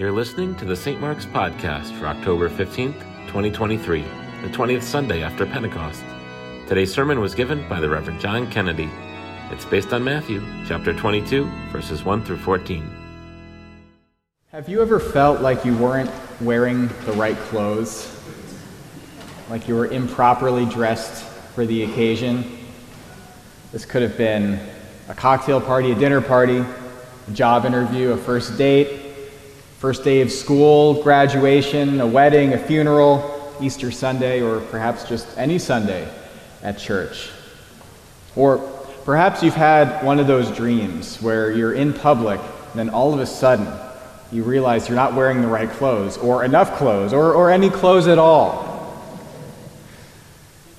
You're listening to the St. Mark's Podcast for October 15th, 2023, the 20th Sunday after Pentecost. Today's sermon was given by the Reverend John Kennedy. It's based on Matthew chapter 22, verses 1 through 14. Have you ever felt like you weren't wearing the right clothes? Like you were improperly dressed for the occasion? This could have been a cocktail party, a dinner party, a job interview, a first date, first day of school, graduation, a wedding, a funeral, Easter Sunday, or perhaps just any Sunday at church. Or perhaps you've had one of those dreams where you're in public and then all of a sudden you realize you're not wearing the right clothes, or enough clothes, or, or any clothes at all.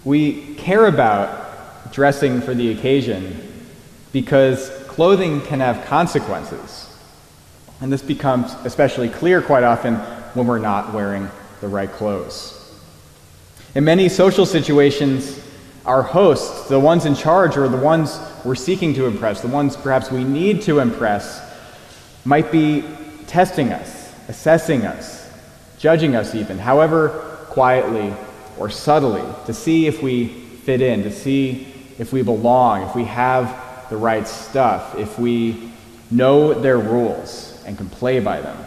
We care about dressing for the occasion because clothing can have consequences. And this becomes especially clear quite often when we're not wearing the right clothes. In many social situations, our hosts, the ones in charge or the ones we're seeking to impress, the ones perhaps we need to impress, might be testing us, assessing us, judging us even, however quietly or subtly, to see if we fit in, to see if we belong, if we have the right stuff, if we know their rules and can play by them.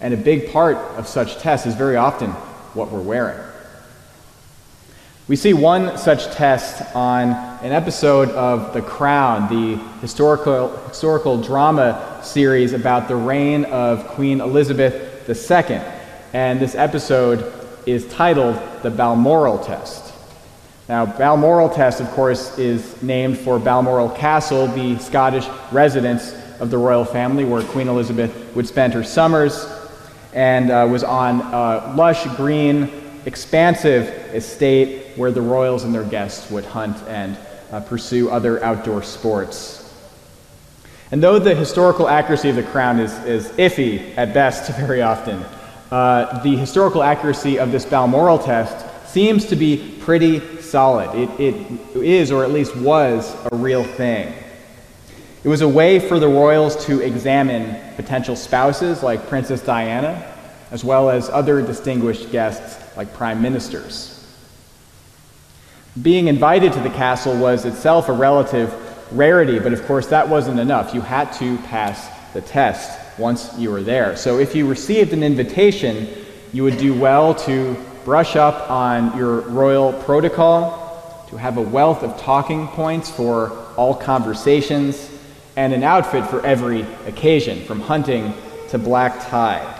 And a big part of such tests is very often what we're wearing. We see one such test on an episode of The Crown, the historical, historical drama series about the reign of Queen Elizabeth II. And this episode is titled The Balmoral Test. Now, Balmoral Test, of course, is named for Balmoral Castle, the Scottish residence of the royal family where Queen Elizabeth would spend her summers, and uh, was on a lush, green, expansive estate where the royals and their guests would hunt and uh, pursue other outdoor sports. And though the historical accuracy of the crown is, is iffy at best very often, uh, the historical accuracy of this Balmoral test seems to be pretty solid. It, it is, or at least was, a real thing. It was a way for the royals to examine potential spouses like Princess Diana, as well as other distinguished guests like prime ministers. Being invited to the castle was itself a relative rarity, but of course that wasn't enough. You had to pass the test once you were there. So if you received an invitation, you would do well to brush up on your royal protocol, to have a wealth of talking points for all conversations, and an outfit for every occasion, from hunting to black tie.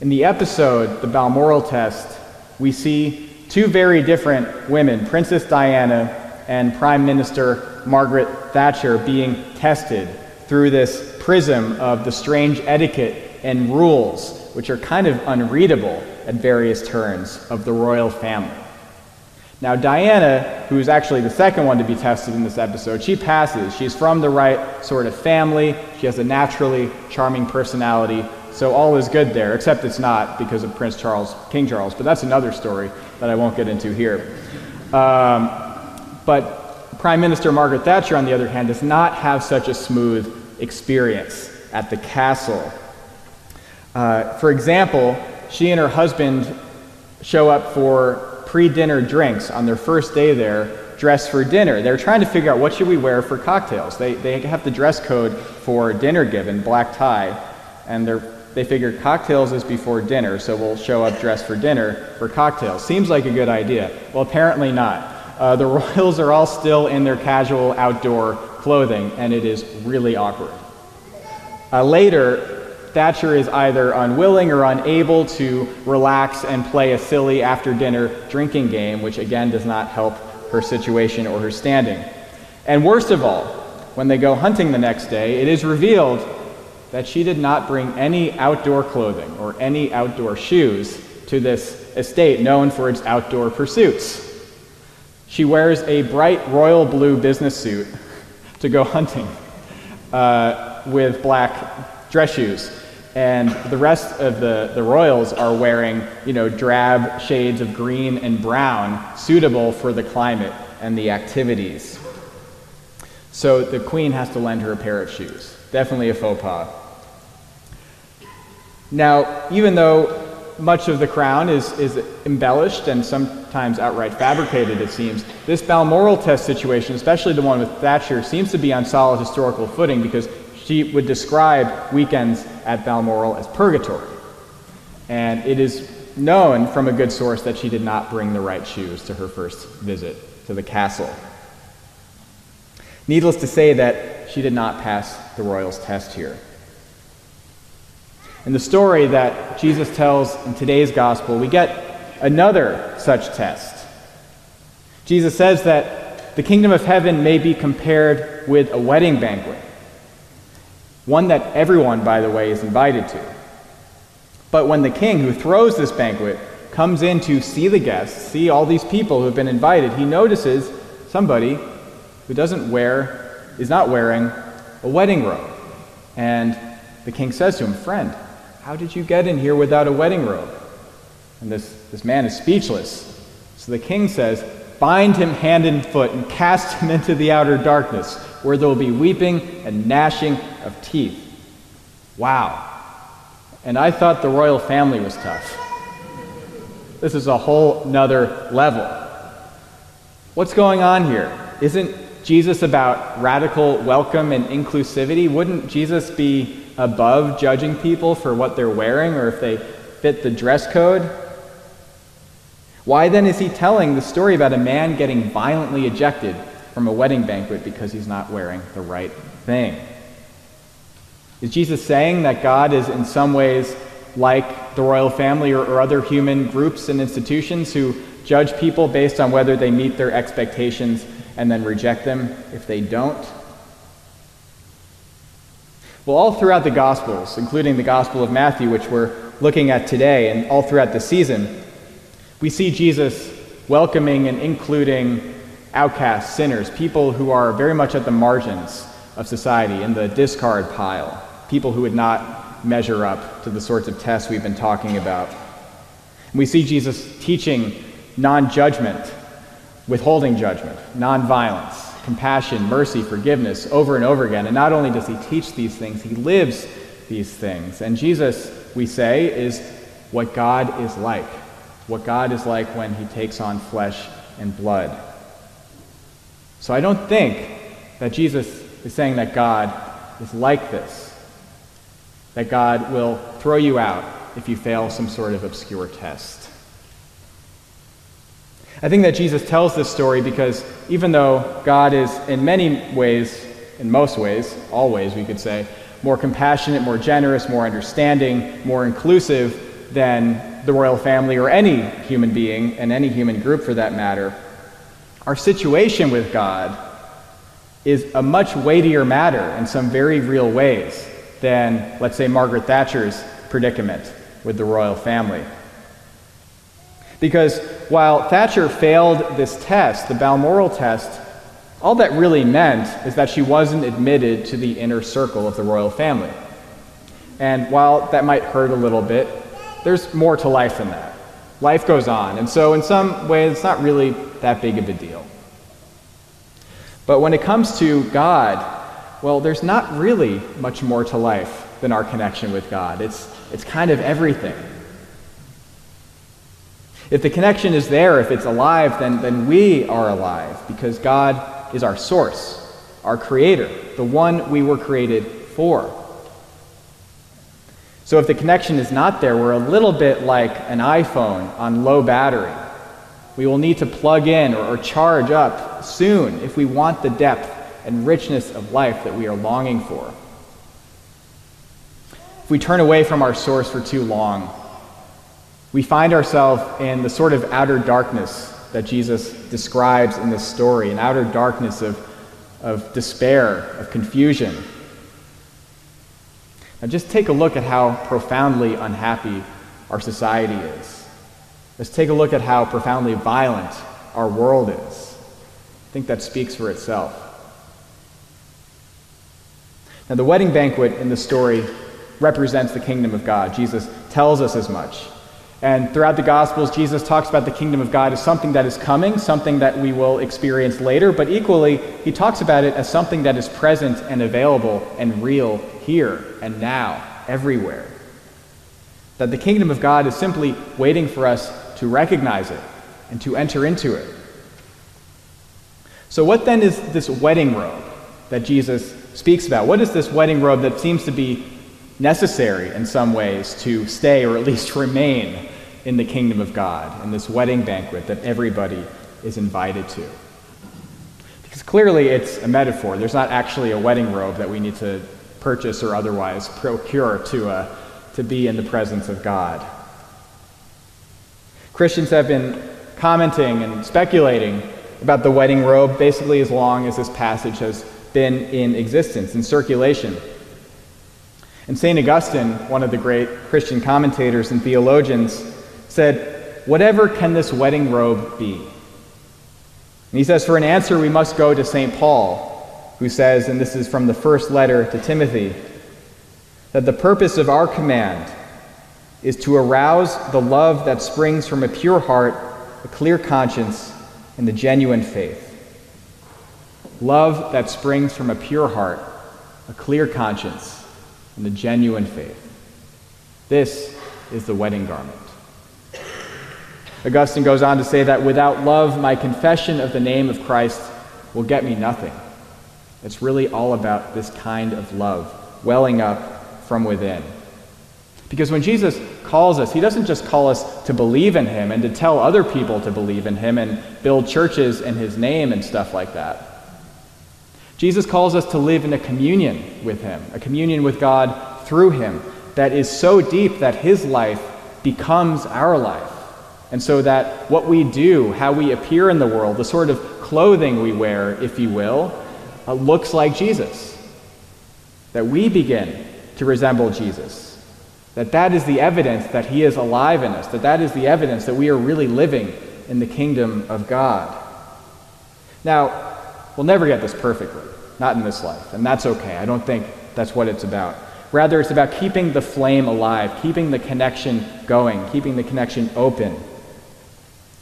In the episode, The Balmoral Test, we see two very different women, Princess Diana and Prime Minister Margaret Thatcher, being tested through this prism of the strange etiquette and rules which are kind of unreadable at various turns of the royal family. Now, Diana, who's actually the second one to be tested in this episode, she passes. She's from the right sort of family. She has a naturally charming personality. So all is good there, except it's not because of Prince Charles, King Charles. But that's another story that I won't get into here. Um, but Prime Minister Margaret Thatcher, on the other hand, does not have such a smooth experience at the castle. Uh, for example, she and her husband show up for pre-dinner drinks on their first day there, dressed for dinner. They're trying to figure out what should we wear for cocktails. They, they have the dress code for dinner given, black tie, and they're, they figure cocktails is before dinner, so we'll show up dressed for dinner for cocktails. Seems like a good idea. Well, apparently not. Uh, the royals are all still in their casual outdoor clothing, and it is really awkward. Uh, later, Thatcher is either unwilling or unable to relax and play a silly after dinner drinking game, which again does not help her situation or her standing. And worst of all, when they go hunting the next day, it is revealed that she did not bring any outdoor clothing or any outdoor shoes to this estate known for its outdoor pursuits. She wears a bright royal blue business suit to go hunting uh, with black dress shoes. And the rest of the, the royals are wearing, you know, drab shades of green and brown, suitable for the climate and the activities. So the queen has to lend her a pair of shoes. Definitely a faux pas Now, even though much of the crown is, is embellished and sometimes outright fabricated, it seems, this Balmoral test situation, especially the one with Thatcher, seems to be on solid historical footing because she would describe weekends at Balmoral as purgatory. And it is known from a good source that she did not bring the right shoes to her first visit to the castle. Needless to say that she did not pass the royals test here. In the story that Jesus tells in today's gospel, we get another such test. Jesus says that the kingdom of heaven may be compared with a wedding banquet, one that everyone, by the way, is invited to. But when the king who throws this banquet comes in to see the guests, see all these people who have been invited, he notices somebody who doesn't wear, is not wearing a wedding robe. And the king says to him, Friend, how did you get in here without a wedding robe? And this, this man is speechless. So the king says, Bind him hand and foot and cast him into the outer darkness, where there will be weeping and gnashing of teeth. Wow. And I thought the royal family was tough. This is a whole nother level. What's going on here? Isn't Jesus about radical welcome and inclusivity? Wouldn't Jesus be above judging people for what they're wearing or if they fit the dress code? Why then is he telling the story about a man getting violently ejected from a wedding banquet because he's not wearing the right thing? Is Jesus saying that God is in some ways like the royal family or, or, other human groups and institutions who judge people based on whether they meet their expectations and then reject them if they don't? Well, all throughout the Gospels, including the Gospel of Matthew, which we're looking at today, and all throughout the season, we see Jesus welcoming and including outcasts, sinners, people who are very much at the margins of society, in the discard pile people who would not measure up to the sorts of tests we've been talking about. We see Jesus teaching non judgment, withholding judgment, non violence, compassion, mercy, forgiveness over and over again. And not only does he teach these things, he lives these things. And Jesus, we say, is what God is like, what God is like when he takes on flesh and blood. So I don't think that Jesus is saying that God is like this that God will throw you out if you fail some sort of obscure test. I think that Jesus tells this story because even though God is in many ways, in most ways, always we could say, more compassionate, more generous, more understanding, more inclusive than the royal family or any human being and any human group for that matter, our situation with God is a much weightier matter in some very real ways than, let's say, Margaret Thatcher's predicament with the royal family. Because while Thatcher failed this test, the Balmoral test, all that really meant is that she wasn't admitted to the inner circle of the royal family. And while that might hurt a little bit, there's more to life than that. Life goes on. And so, in some ways, it's not really that big of a deal. But when it comes to God, well, there's not really much more to life than our connection with God. It's, it's kind of everything. If the connection is there, if it's alive, then, then we are alive because God is our source, our creator, the one we were created for. So if the connection is not there, we're a little bit like an iPhone on low battery. We will need to plug in or, or charge up soon if we want the depth and richness of life that we are longing for. If we turn away from our source for too long, we find ourselves in the sort of outer darkness that Jesus describes in this story an outer darkness of, of despair, of confusion. Now, just take a look at how profoundly unhappy our society is. Let's take a look at how profoundly violent our world is. I think that speaks for itself. Now, the wedding banquet in the story represents the kingdom of God. Jesus tells us as much. And throughout the Gospels, Jesus talks about the kingdom of God as something that is coming, something that we will experience later, but equally, he talks about it as something that is present and available and real here and now, everywhere. That the kingdom of God is simply waiting for us to recognize it and to enter into it. So, what then is this wedding robe that Jesus speaks about? What is this wedding robe that seems to be necessary in some ways to stay or at least remain in the kingdom of God, in this wedding banquet that everybody is invited to? Because clearly it's a metaphor. There's not actually a wedding robe that we need to purchase or otherwise procure to, uh, to be in the presence of God. Christians have been commenting and speculating about the wedding robe basically as long as this passage has been in existence, in circulation. And St. Augustine, one of the great Christian commentators and theologians, said, Whatever can this wedding robe be? And he says, For an answer, we must go to St. Paul, who says, and this is from the first letter to Timothy, that the purpose of our command is to arouse the love that springs from a pure heart, a clear conscience, and the genuine faith. Love that springs from a pure heart, a clear conscience, and a genuine faith. This is the wedding garment. Augustine goes on to say that without love, my confession of the name of Christ will get me nothing. It's really all about this kind of love welling up from within. Because when Jesus calls us, he doesn't just call us to believe in him and to tell other people to believe in him and build churches in his name and stuff like that. Jesus calls us to live in a communion with him, a communion with God through him that is so deep that his life becomes our life. And so that what we do, how we appear in the world, the sort of clothing we wear, if you will, uh, looks like Jesus. That we begin to resemble Jesus. That that is the evidence that he is alive in us. That that is the evidence that we are really living in the kingdom of God. Now, we'll never get this perfectly, not in this life, and that's okay. I don't think that's what it's about. Rather, it's about keeping the flame alive, keeping the connection going, keeping the connection open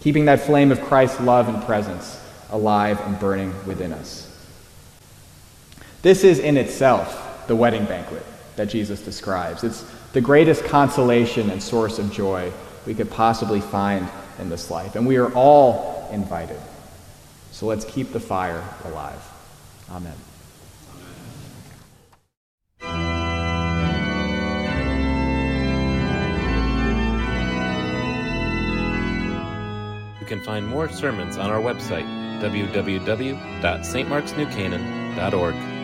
keeping that flame of Christ's love and presence alive and burning within us. This is in itself the wedding banquet that Jesus describes. It's the greatest consolation and source of joy we could possibly find in this life. And we are all invited. So let's keep the fire alive. Amen. You can find more sermons on our website, www.stmarksnewcanaan.org.